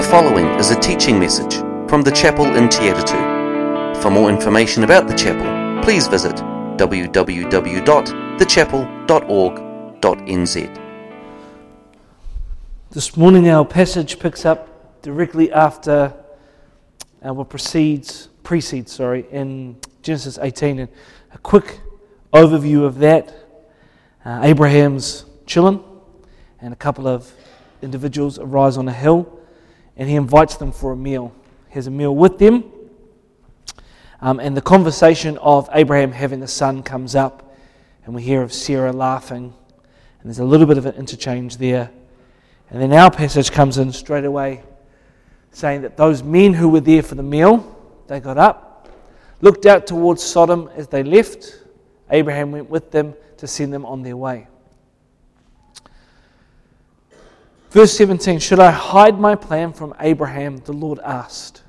The following is a teaching message from the chapel in Te Atatu. For more information about the chapel, please visit www.thechapel.org.nz. This morning, our passage picks up directly after uh, what precedes, precedes, sorry, in Genesis 18. And a quick overview of that. Uh, Abraham's chilling, and a couple of individuals arise on a hill and he invites them for a meal. He has a meal with them. Um, and the conversation of Abraham having the son comes up, and we hear of Sarah laughing, and there's a little bit of an interchange there. And then our passage comes in straight away, saying that those men who were there for the meal, they got up, looked out towards Sodom as they left. Abraham went with them to send them on their way. Verse 17 Should I hide my plan from Abraham? The Lord asked.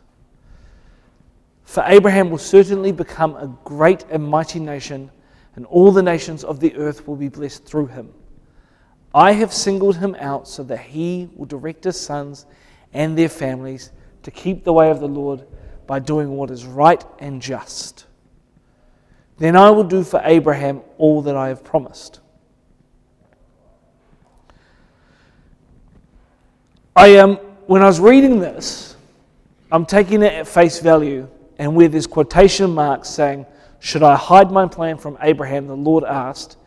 For Abraham will certainly become a great and mighty nation, and all the nations of the earth will be blessed through him. I have singled him out so that he will direct his sons and their families to keep the way of the Lord by doing what is right and just. Then I will do for Abraham all that I have promised. I um, when I was reading this, I'm taking it at face value, and with there's quotation marks saying, Should I hide my plan from Abraham? The Lord asked.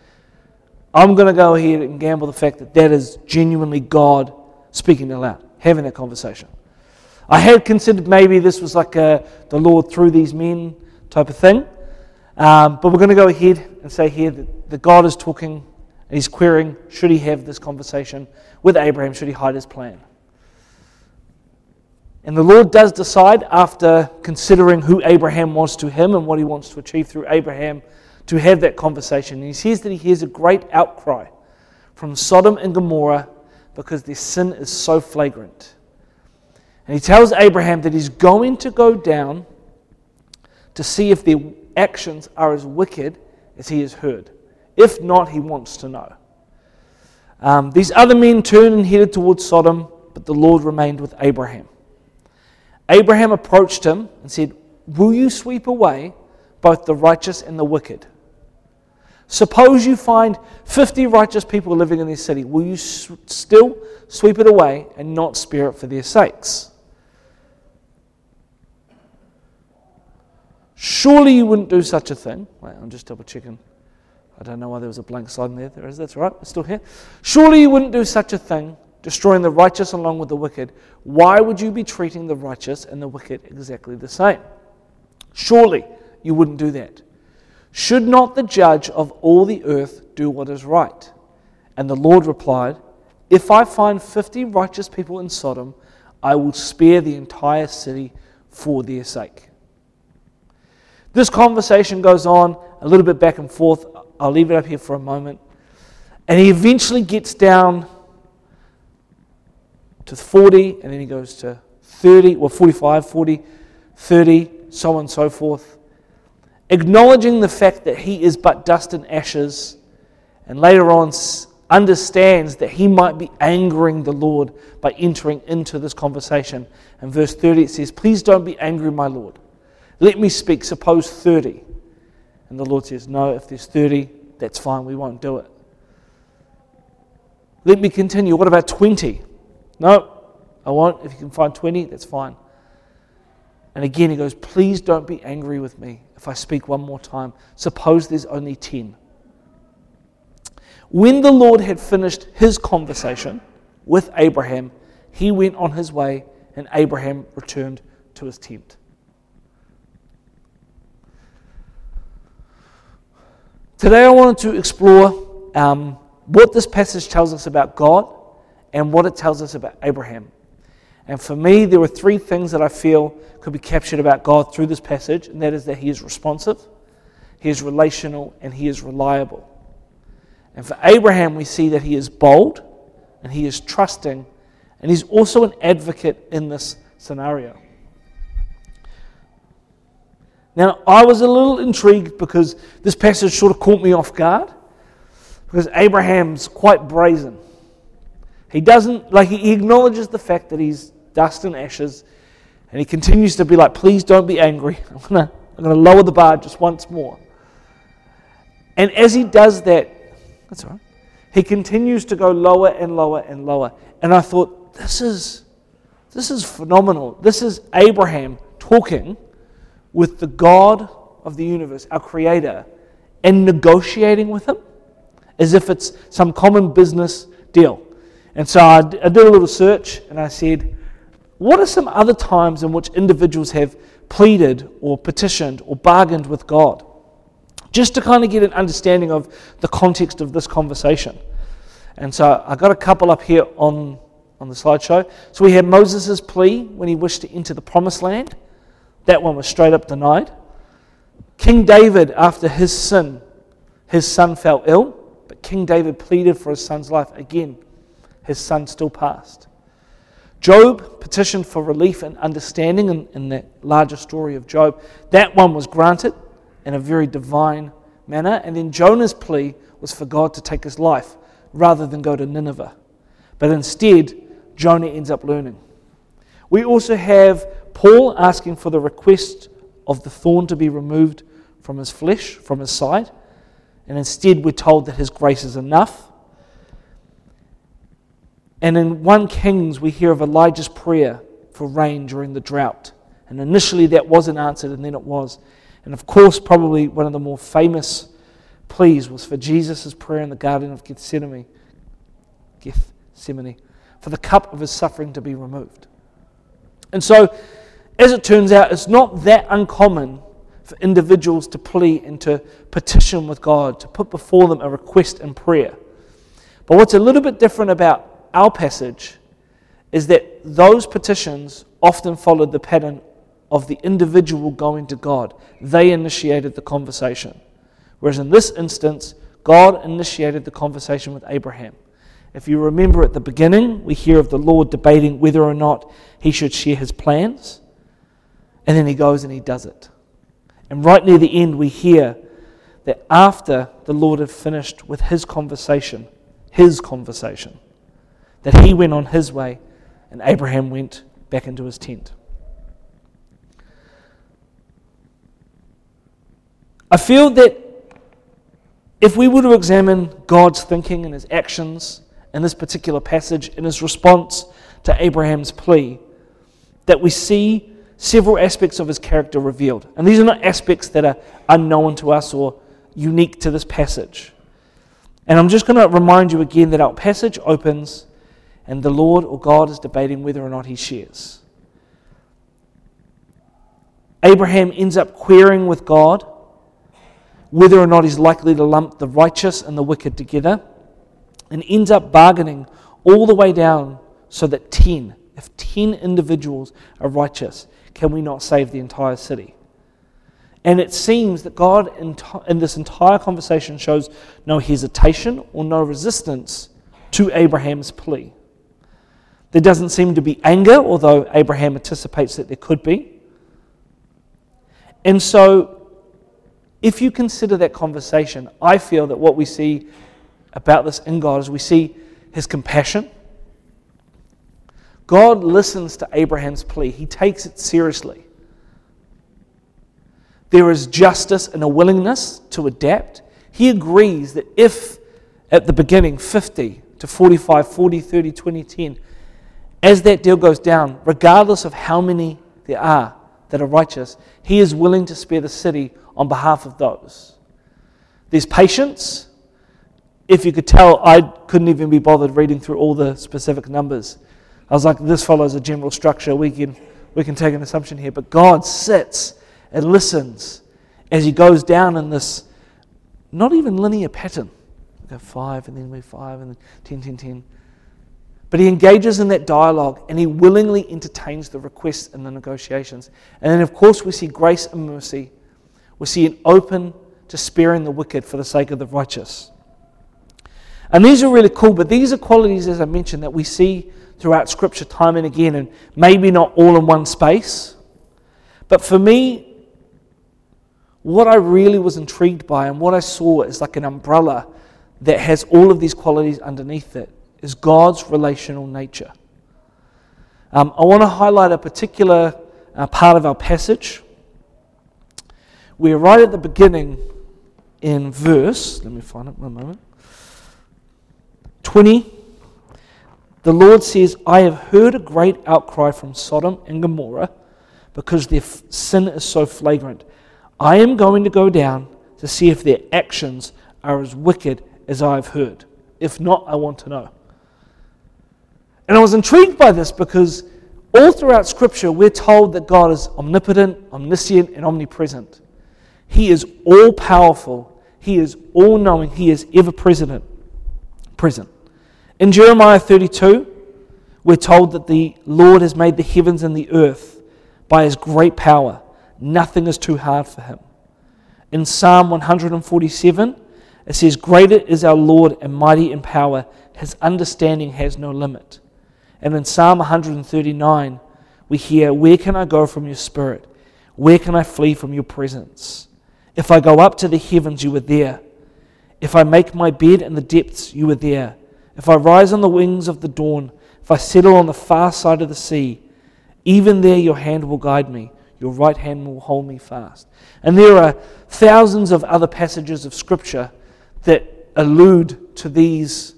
I'm going to go ahead and gamble the fact that that is genuinely God speaking aloud, having that conversation. I had considered maybe this was like a, the Lord through these men type of thing, um, but we're going to go ahead and say here that, that God is talking and He's querying should He have this conversation with Abraham, should He hide His plan? And the Lord does decide, after considering who Abraham was to him and what he wants to achieve through Abraham, to have that conversation. And he says that he hears a great outcry from Sodom and Gomorrah because their sin is so flagrant. And he tells Abraham that he's going to go down to see if their actions are as wicked as he has heard. If not, he wants to know. Um, these other men turned and headed towards Sodom, but the Lord remained with Abraham. Abraham approached him and said, Will you sweep away both the righteous and the wicked? Suppose you find 50 righteous people living in this city. Will you still sweep it away and not spare it for their sakes? Surely you wouldn't do such a thing. Wait, I'm just double checking. I don't know why there was a blank slide in there. There is. That's right. It's still here. Surely you wouldn't do such a thing destroying the righteous along with the wicked, why would you be treating the righteous and the wicked exactly the same? Surely you wouldn't do that. Should not the judge of all the earth do what is right? And the Lord replied, If I find fifty righteous people in Sodom, I will spare the entire city for their sake. This conversation goes on a little bit back and forth. I'll leave it up here for a moment. And he eventually gets down to 40, and then he goes to 30, well, 45, 40, 30, so on and so forth. Acknowledging the fact that he is but dust and ashes, and later on understands that he might be angering the Lord by entering into this conversation. And verse 30 it says, Please don't be angry, my Lord. Let me speak. Suppose 30. And the Lord says, No, if there's 30, that's fine. We won't do it. Let me continue. What about 20? No, I won't. If you can find 20, that's fine. And again, he goes, Please don't be angry with me if I speak one more time. Suppose there's only 10. When the Lord had finished his conversation with Abraham, he went on his way, and Abraham returned to his tent. Today, I wanted to explore um, what this passage tells us about God and what it tells us about Abraham. And for me, there were three things that I feel could be captured about God through this passage, and that is that He is responsive, He is relational, and He is reliable. And for Abraham, we see that he is bold and he is trusting, and he's also an advocate in this scenario. Now, I was a little intrigued because this passage sort of caught me off guard, because Abraham's quite brazen. He doesn't, like, he acknowledges the fact that he's dust and ashes. And he continues to be like, please don't be angry. I'm going to I'm to lower the bar just once more. And as he does that, that's all right, he continues to go lower and lower and lower. And I thought, this is, this is phenomenal. This is Abraham talking with the God of the universe, our creator, and negotiating with him as if it's some common business deal. And so I, I did a little search and I said, what are some other times in which individuals have pleaded or petitioned or bargained with God? Just to kind of get an understanding of the context of this conversation. And so I got a couple up here on, on the slideshow. So we had Moses' plea when he wished to enter the promised land. That one was straight up denied. King David, after his sin, his son fell ill, but King David pleaded for his son's life. Again, his son still passed. Job petitioned for relief and understanding in, in that larger story of Job. That one was granted in a very divine manner. And then Jonah's plea was for God to take his life rather than go to Nineveh. But instead, Jonah ends up learning. We also have Paul asking for the request of the thorn to be removed from his flesh, from his side. And instead, we're told that his grace is enough. And in 1 Kings, we hear of Elijah's prayer for rain during the drought. And initially that wasn't answered, and then it was. And of course, probably one of the more famous pleas was for Jesus' prayer in the Garden of Gethsemane, Gethsemane, for the cup of his suffering to be removed. And so, as it turns out, it's not that uncommon for individuals to plead and to petition with God, to put before them a request in prayer. But what's a little bit different about our passage is that those petitions often followed the pattern of the individual going to God. They initiated the conversation. Whereas in this instance, God initiated the conversation with Abraham. If you remember at the beginning, we hear of the Lord debating whether or not he should share his plans. And then he goes and he does it. And right near the end, we hear that after the Lord had finished with his conversation, his conversation, that he went on his way and Abraham went back into his tent. I feel that if we were to examine God's thinking and his actions in this particular passage, in his response to Abraham's plea, that we see several aspects of his character revealed. And these are not aspects that are unknown to us or unique to this passage. And I'm just going to remind you again that our passage opens and the Lord or God is debating whether or not he shares. Abraham ends up querying with God whether or not he's likely to lump the righteous and the wicked together, and ends up bargaining all the way down so that 10, if 10 individuals are righteous, can we not save the entire city? And it seems that God, in this entire conversation, shows no hesitation or no resistance to Abraham's plea. There doesn't seem to be anger, although Abraham anticipates that there could be. And so, if you consider that conversation, I feel that what we see about this in God is we see his compassion. God listens to Abraham's plea, he takes it seriously. There is justice and a willingness to adapt. He agrees that if at the beginning 50 to 45, 40, 30, 20, 10, as that deal goes down, regardless of how many there are that are righteous, he is willing to spare the city on behalf of those. There's patience. If you could tell, I couldn't even be bothered reading through all the specific numbers. I was like, this follows a general structure. We can, we can take an assumption here. But God sits and listens as he goes down in this not even linear pattern. We go five, and then we five, and then 10, 10, 10. But he engages in that dialogue and he willingly entertains the requests and the negotiations. And then, of course, we see grace and mercy. We see an open to sparing the wicked for the sake of the righteous. And these are really cool, but these are qualities, as I mentioned, that we see throughout Scripture time and again, and maybe not all in one space. But for me, what I really was intrigued by and what I saw is like an umbrella that has all of these qualities underneath it is God's relational nature. Um, I want to highlight a particular uh, part of our passage. We're right at the beginning in verse, let me find it one moment. 20. The Lord says, I have heard a great outcry from Sodom and Gomorrah because their f- sin is so flagrant. I am going to go down to see if their actions are as wicked as I have heard. If not, I want to know. And I was intrigued by this because all throughout Scripture, we're told that God is omnipotent, omniscient, and omnipresent. He is all powerful, He is all knowing, He is ever present. present. In Jeremiah 32, we're told that the Lord has made the heavens and the earth by His great power. Nothing is too hard for Him. In Psalm 147, it says, Greater is our Lord and mighty in power, His understanding has no limit. And in Psalm 139, we hear, Where can I go from your spirit? Where can I flee from your presence? If I go up to the heavens, you are there. If I make my bed in the depths, you are there. If I rise on the wings of the dawn, if I settle on the far side of the sea, even there your hand will guide me, your right hand will hold me fast. And there are thousands of other passages of Scripture that allude to these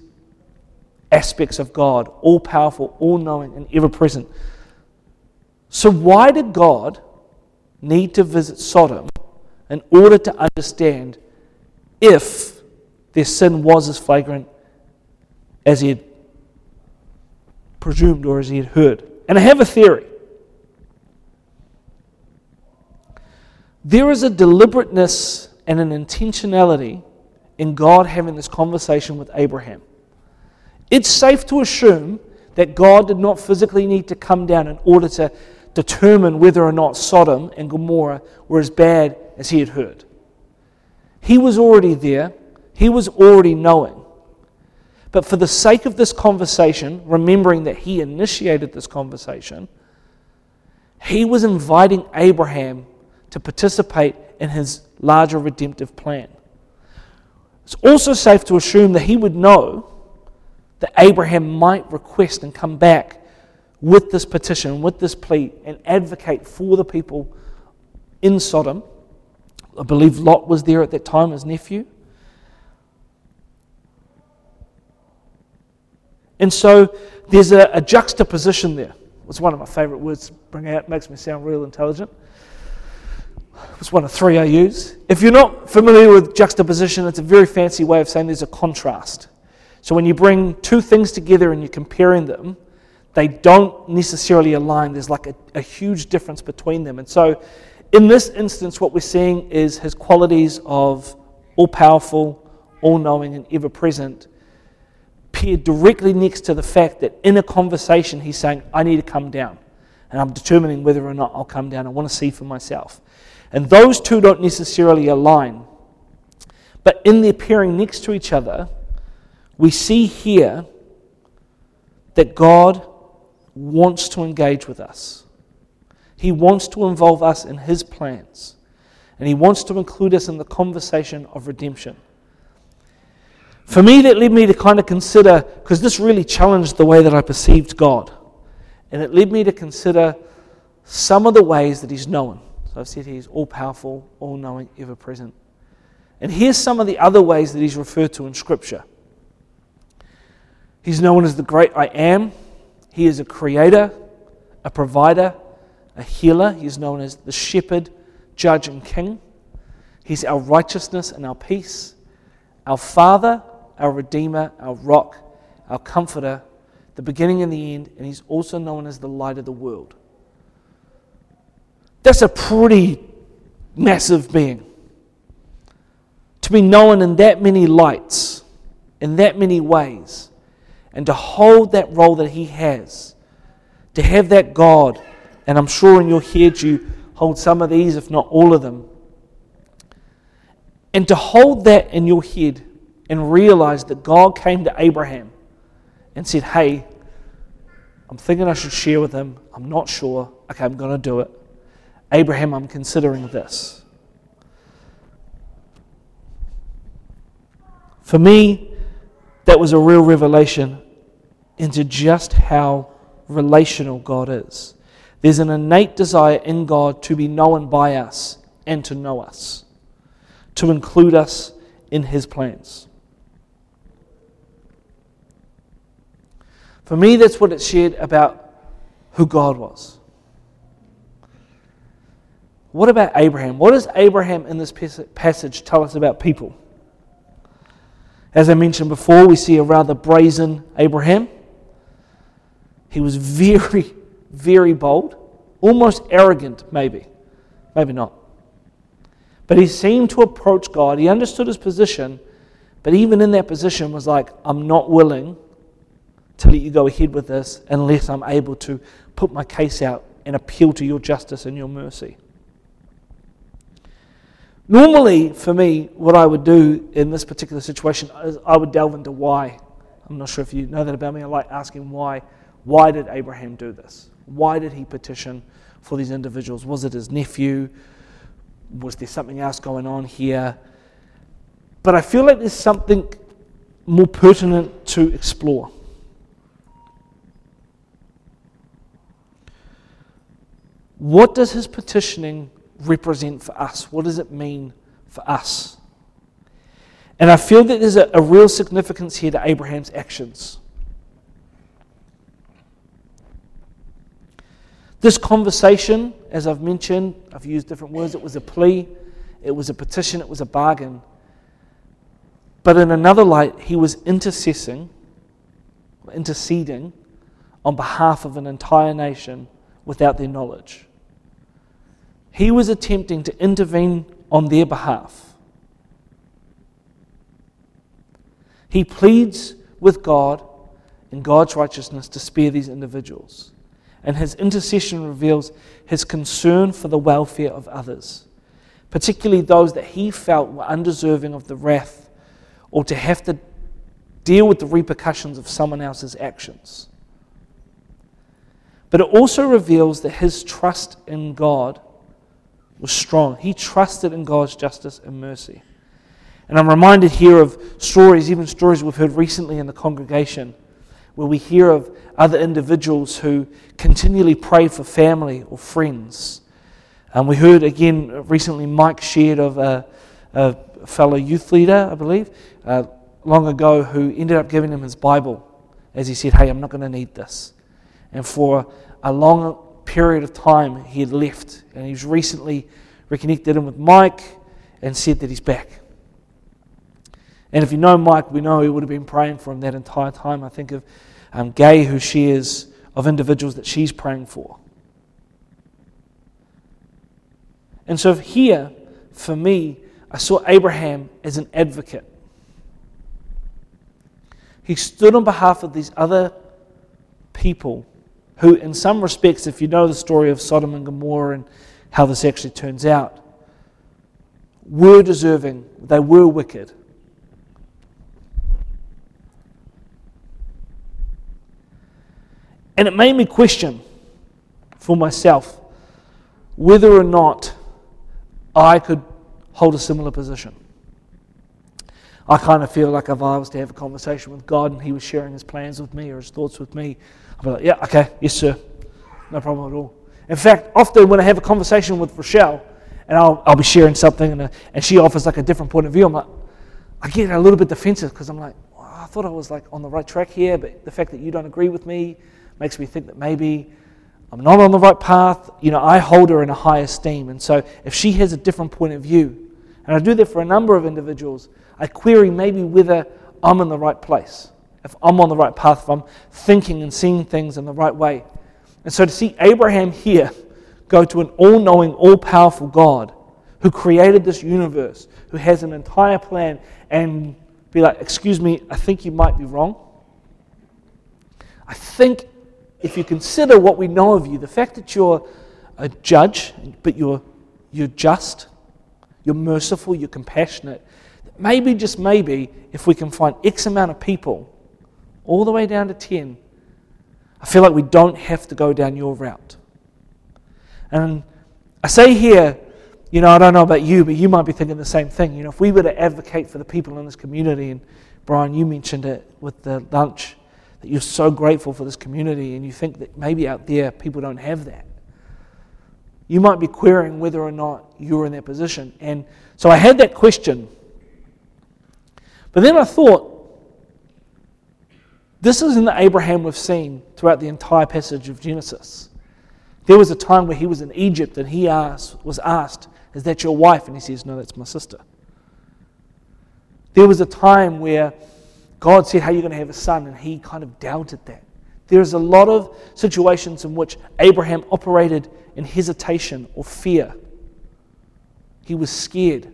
aspects of God, all powerful, all knowing, and ever present. So, why did God need to visit Sodom in order to understand if their sin was as flagrant as he had presumed or as he had heard? And I have a theory. There is a deliberateness and an intentionality in God having this conversation with Abraham. It's safe to assume that God did not physically need to come down in order to determine whether or not Sodom and Gomorrah were as bad as he had heard. He was already there, he was already knowing. But for the sake of this conversation, remembering that he initiated this conversation, he was inviting Abraham to participate in his larger redemptive plan. It's also safe to assume that he would know that Abraham might request and come back with this petition, with this plea, and advocate for the people in Sodom. I believe Lot was there at that time, his nephew. And so there's a, a juxtaposition there. It's one of my favorite words to bring out, it makes me sound real intelligent. It's one of three I use. If you're not familiar with juxtaposition, it's a very fancy way of saying there's a contrast. So when you bring two things together and you're comparing them, they don't necessarily align. There's like a, a huge difference between them. And so in this instance, what we're seeing is his qualities of all powerful, all knowing, and ever present paired directly next to the fact that in a conversation he's saying, I need to come down. And I'm determining whether or not I'll come down. I want to see for myself. And those two don't necessarily align. But in their pairing next to each other, we see here that God wants to engage with us. He wants to involve us in His plans. And He wants to include us in the conversation of redemption. For me, that led me to kind of consider, because this really challenged the way that I perceived God. And it led me to consider some of the ways that He's known. So I've said He's all powerful, all knowing, ever present. And here's some of the other ways that He's referred to in Scripture. He's known as the great I am. He is a creator, a provider, a healer. He's known as the shepherd, judge, and king. He's our righteousness and our peace, our Father, our Redeemer, our rock, our comforter, the beginning and the end, and he's also known as the light of the world. That's a pretty massive being. To be known in that many lights, in that many ways and to hold that role that He has, to have that God, and I'm sure in your head you hold some of these, if not all of them, and to hold that in your head and realize that God came to Abraham and said, Hey, I'm thinking I should share with him. I'm not sure. Okay, I'm going to do it. Abraham, I'm considering this. For me, that was a real revelation into just how relational God is. There's an innate desire in God to be known by us and to know us, to include us in His plans. For me, that's what it shared about who God was. What about Abraham? What does Abraham in this passage tell us about people? As I mentioned before, we see a rather brazen Abraham. He was very, very bold, almost arrogant, maybe. Maybe not. But he seemed to approach God. He understood his position, but even in that position was like, I'm not willing to let you go ahead with this unless I'm able to put my case out and appeal to your justice and your mercy. Normally, for me, what I would do in this particular situation is I would delve into why. I'm not sure if you know that about me. I like asking why. Why did Abraham do this? Why did he petition for these individuals? Was it his nephew? Was there something else going on here? But I feel like there's something more pertinent to explore. What does his petitioning represent for us? What does it mean for us? And I feel that there's a, a real significance here to Abraham's actions. This conversation, as I've mentioned, I've used different words, it was a plea, it was a petition, it was a bargain. But in another light, he was intercessing, interceding on behalf of an entire nation without their knowledge. He was attempting to intervene on their behalf. He pleads with God in God's righteousness to spare these individuals and his intercession reveals his concern for the welfare of others, particularly those that he felt were undeserving of the wrath or to have to deal with the repercussions of someone else's actions. But it also reveals that his trust in God was strong. He trusted in God's justice and mercy. And I'm reminded here of stories, even stories we've heard recently in the congregation where we hear of other individuals who continually pray for family or friends. And we heard again recently, Mike shared of a, a fellow youth leader, I believe, uh, long ago, who ended up giving him his Bible as he said, Hey, I'm not going to need this. And for a long period of time, he had left. And he's recently reconnected him with Mike and said that he's back. And if you know Mike, we know he would have been praying for him that entire time. I think of um, Gay, who shares of individuals that she's praying for. And so here, for me, I saw Abraham as an advocate. He stood on behalf of these other people who, in some respects, if you know the story of Sodom and Gomorrah and how this actually turns out, were deserving, they were wicked. And it made me question for myself whether or not I could hold a similar position. I kind of feel like if I was to have a conversation with God and He was sharing His plans with me or His thoughts with me, I'd be like, yeah, okay, yes, sir. No problem at all. In fact, often when I have a conversation with Rochelle and I'll, I'll be sharing something and, uh, and she offers like a different point of view, I'm like, I get a little bit defensive because I'm like, well, I thought I was like on the right track here, but the fact that you don't agree with me, makes me think that maybe I'm not on the right path. You know, I hold her in a high esteem. And so if she has a different point of view, and I do that for a number of individuals, I query maybe whether I'm in the right place, if I'm on the right path, if I'm thinking and seeing things in the right way. And so to see Abraham here go to an all knowing, all powerful God who created this universe, who has an entire plan, and be like, Excuse me, I think you might be wrong. I think if you consider what we know of you, the fact that you're a judge, but you're, you're just, you're merciful, you're compassionate, maybe, just maybe, if we can find X amount of people, all the way down to 10, I feel like we don't have to go down your route. And I say here, you know, I don't know about you, but you might be thinking the same thing. You know, if we were to advocate for the people in this community, and Brian, you mentioned it with the lunch, that you're so grateful for this community and you think that maybe out there people don't have that. You might be querying whether or not you're in that position. And so I had that question. But then I thought, this isn't the Abraham we've seen throughout the entire passage of Genesis. There was a time where he was in Egypt and he asked, was asked, Is that your wife? And he says, No, that's my sister. There was a time where God said, How are you going to have a son? And he kind of doubted that. There's a lot of situations in which Abraham operated in hesitation or fear. He was scared.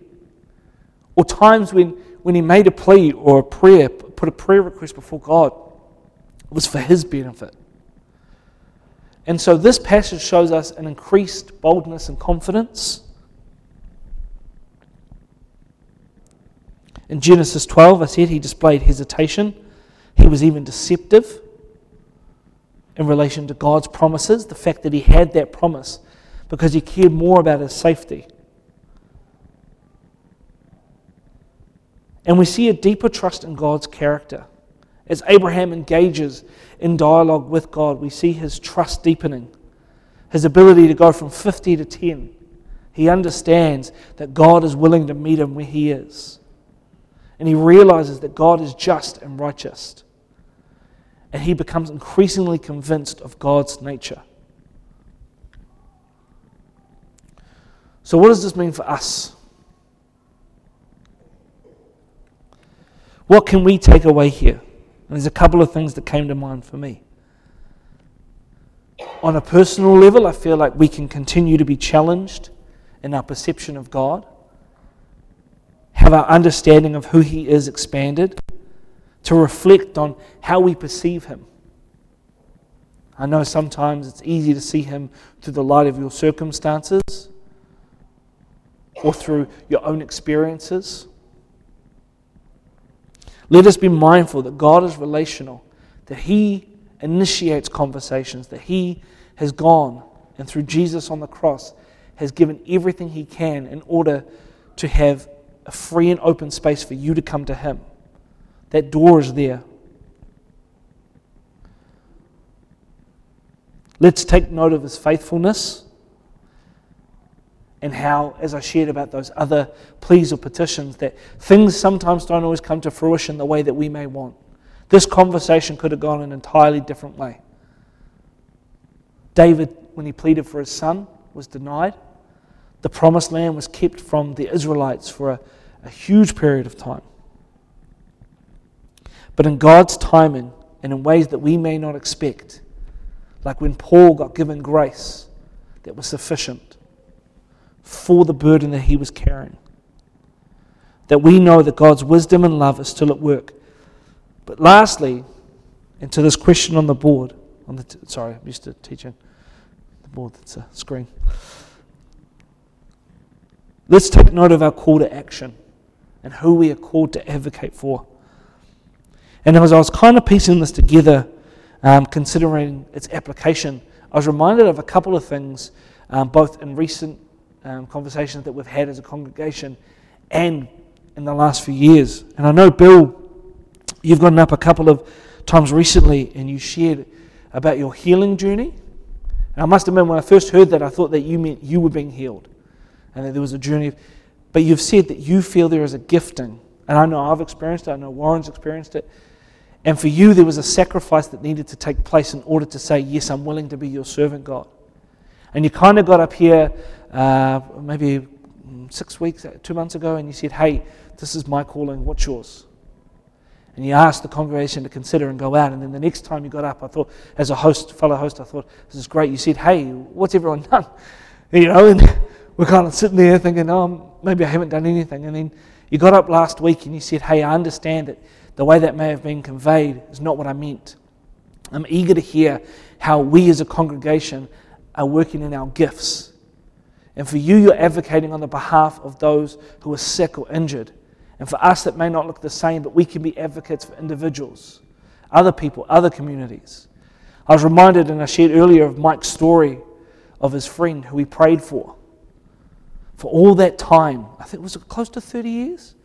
Or times when, when he made a plea or a prayer, put a prayer request before God, it was for his benefit. And so this passage shows us an increased boldness and confidence. In Genesis 12, I said he displayed hesitation. He was even deceptive in relation to God's promises, the fact that he had that promise because he cared more about his safety. And we see a deeper trust in God's character. As Abraham engages in dialogue with God, we see his trust deepening, his ability to go from 50 to 10. He understands that God is willing to meet him where he is. And he realizes that God is just and righteous. And he becomes increasingly convinced of God's nature. So, what does this mean for us? What can we take away here? And there's a couple of things that came to mind for me. On a personal level, I feel like we can continue to be challenged in our perception of God, have our understanding of who He is expanded, to reflect on how we perceive Him. I know sometimes it's easy to see Him through the light of your circumstances or through your own experiences. Let us be mindful that God is relational, that He initiates conversations, that He has gone and through Jesus on the cross has given everything He can in order to have a free and open space for you to come to Him. That door is there. Let's take note of His faithfulness and how, as I shared about those other pleas or petitions, that things sometimes don't always come to fruition the way that we may want. This conversation could have gone an entirely different way. David, when he pleaded for his son, was denied. The promised land was kept from the Israelites for a, a huge period of time. But in God's timing and in ways that we may not expect, like when Paul got given grace that was sufficient, for the burden that he was carrying. That we know that God's wisdom and love are still at work. But lastly, and to this question on the board, on the t- sorry, I'm used to teaching the board, that's a screen. Let's take note of our call to action and who we are called to advocate for. And as I was kind of piecing this together, um, considering its application, I was reminded of a couple of things, um, both in recent um, conversations that we've had as a congregation and in the last few years. And I know, Bill, you've gotten up a couple of times recently and you shared about your healing journey. And I must admit, when I first heard that, I thought that you meant you were being healed and that there was a journey. But you've said that you feel there is a gifting. And I know I've experienced it, I know Warren's experienced it. And for you, there was a sacrifice that needed to take place in order to say, Yes, I'm willing to be your servant, God. And you kind of got up here uh, maybe six weeks, two months ago, and you said, Hey, this is my calling, what's yours? And you asked the congregation to consider and go out. And then the next time you got up, I thought, as a host, fellow host, I thought, this is great. You said, Hey, what's everyone done? You know, and we're kind of sitting there thinking, Oh, maybe I haven't done anything. And then you got up last week and you said, Hey, I understand that the way that may have been conveyed is not what I meant. I'm eager to hear how we as a congregation are working in our gifts and for you, you're advocating on the behalf of those who are sick or injured. And for us, that may not look the same, but we can be advocates for individuals, other people, other communities. I was reminded, and I shared earlier, of Mike's story of his friend who he prayed for. For all that time, I think it was close to 30 years.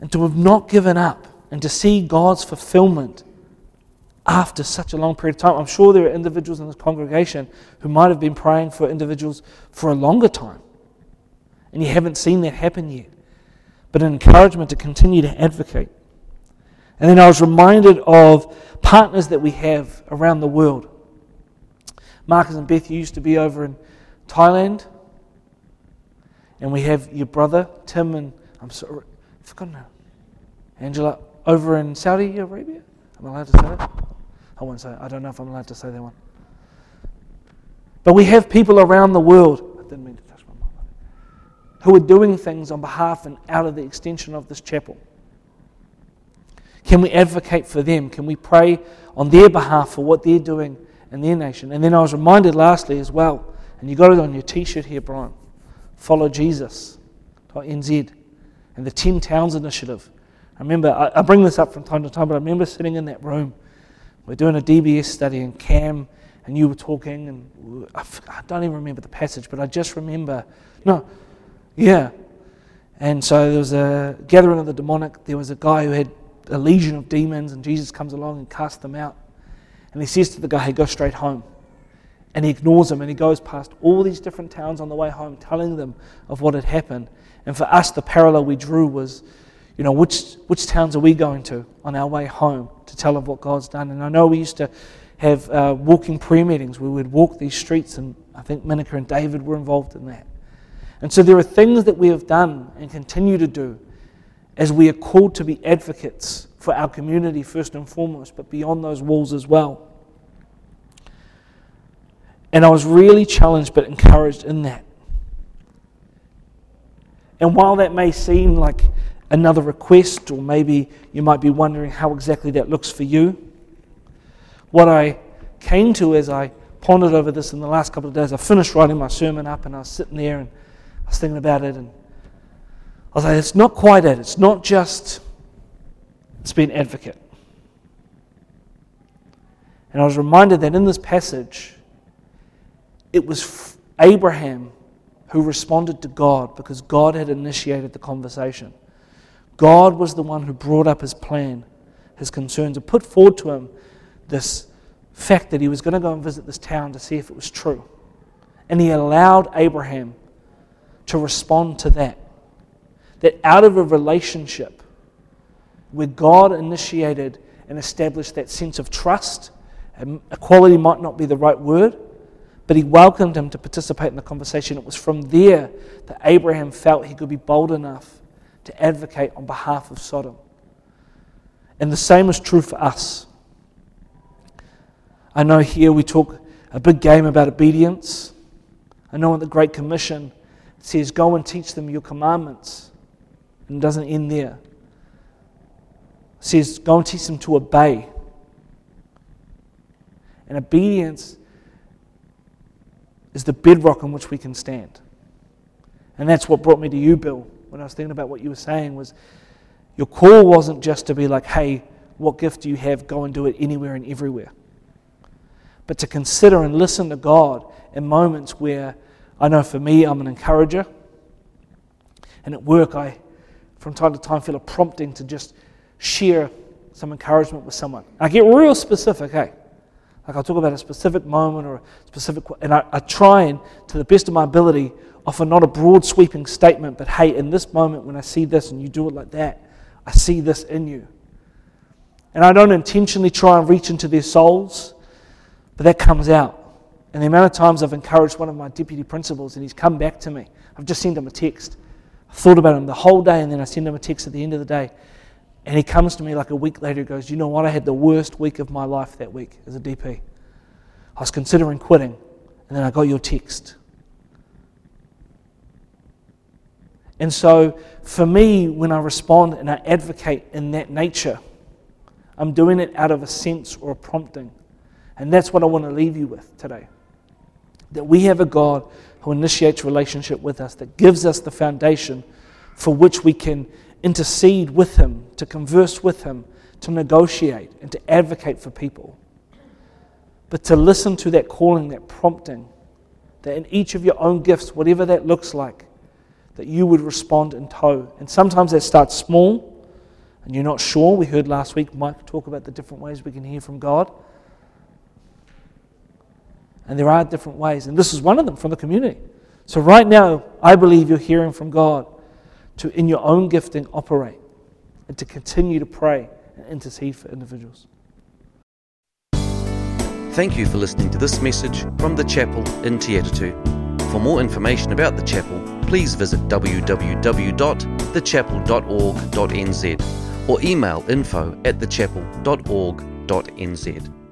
And to have not given up and to see God's fulfillment after such a long period of time. I'm sure there are individuals in this congregation who might have been praying for individuals for a longer time, and you haven't seen that happen yet. But an encouragement to continue to advocate. And then I was reminded of partners that we have around the world. Marcus and Beth used to be over in Thailand. And we have your brother, Tim, and I'm sorry, I've forgotten now. Angela, over in Saudi Arabia. Am I allowed to say that? I won't say I don't know if I'm allowed to say that one. But we have people around the world, I didn't mean to touch my who are doing things on behalf and out of the extension of this chapel. Can we advocate for them? Can we pray on their behalf for what they're doing in their nation? And then I was reminded lastly as well, and you got it on your t shirt here, Brian follow Jesus, NZ, and the 10 Towns Initiative. I remember, I bring this up from time to time, but I remember sitting in that room. We're doing a DBS study, in Cam and you were talking, and I, don't even remember the passage, but I just remember, no, yeah. And so there was a gathering of the demonic. There was a guy who had a legion of demons, and Jesus comes along and casts them out. And he says to the guy, hey, go straight home. And he ignores them and he goes past all these different towns on the way home, telling them of what had happened. And for us, the parallel we drew was, you know, which, which towns are we going to on our way home to tell of what God's done? And I know we used to have uh, walking prayer meetings. where We would walk these streets, and I think Minika and David were involved in that. And so there are things that we have done and continue to do as we are called to be advocates for our community first and foremost, but beyond those walls as well. And I was really challenged but encouraged in that. And while that may seem like another request, or maybe you might be wondering how exactly that looks for you, what I came to as I pondered over this in the last couple of days, I finished writing my sermon up and I was sitting there and I was thinking about it and I was like, it's not quite it. It's not just, it's being advocate. And I was reminded that in this passage, it was Abraham who responded to God because God had initiated the conversation. God was the one who brought up his plan, his concerns, and put forward to him this fact that he was going to go and visit this town to see if it was true. And he allowed Abraham to respond to that. That out of a relationship where God initiated and established that sense of trust, equality might not be the right word, but he welcomed him to participate in the conversation. It was from there that Abraham felt he could be bold enough to advocate on behalf of Sodom. And the same is true for us. I know here we talk a big game about obedience. I know in the Great Commission it says, Go and teach them your commandments. And it doesn't end there. It says, Go and teach them to obey. And obedience is the bedrock on which we can stand. And that's what brought me to you, Bill, when I was thinking about what you were saying was your call wasn't just to be like, hey, what gift do you have? Go and do it anywhere and everywhere. But to consider and listen to God in moments where I know for me, I'm an encourager. And at work, I, from time to time, feel a prompting to just share some encouragement with someone. I get real specific, hey. Like I'll talk about a specific moment or a specific, and I, I try and, to the best of my ability, offer not a broad sweeping statement, but hey, in this moment when I see this and you do it like that, I see this in you. And I don't intentionally try and reach into their souls, but that comes out. And the amount of times I've encouraged one of my deputy principals and he's come back to me, I've just sent him a text. I thought about him the whole day and then I send him a text at the end of the day. And he comes to me like a week later and goes, You know what? I had the worst week of my life that week as a DP. I was considering quitting, and then I got your text. And so, for me, when I respond and I advocate in that nature, I'm doing it out of a sense or a prompting. And that's what I want to leave you with today. That we have a God who initiates relationship with us, that gives us the foundation for which we can intercede with Him, to converse with Him, to negotiate, and to advocate for people. But to listen to that calling, that prompting, that in each of your own gifts, whatever that looks like, that you would respond in tow. And sometimes that starts small, and you're not sure, we heard last week Mike talk about the different ways we can hear from God. And there are different ways, and this is one of them from the community. So, right now, I believe you're hearing from God to, in your own gifting, operate and to continue to pray and intercede for individuals. Thank you for listening to this message from the chapel in Te. For more information about the chapel, please visit www.thechapel.org.nz or email info at thechapel.org.nz.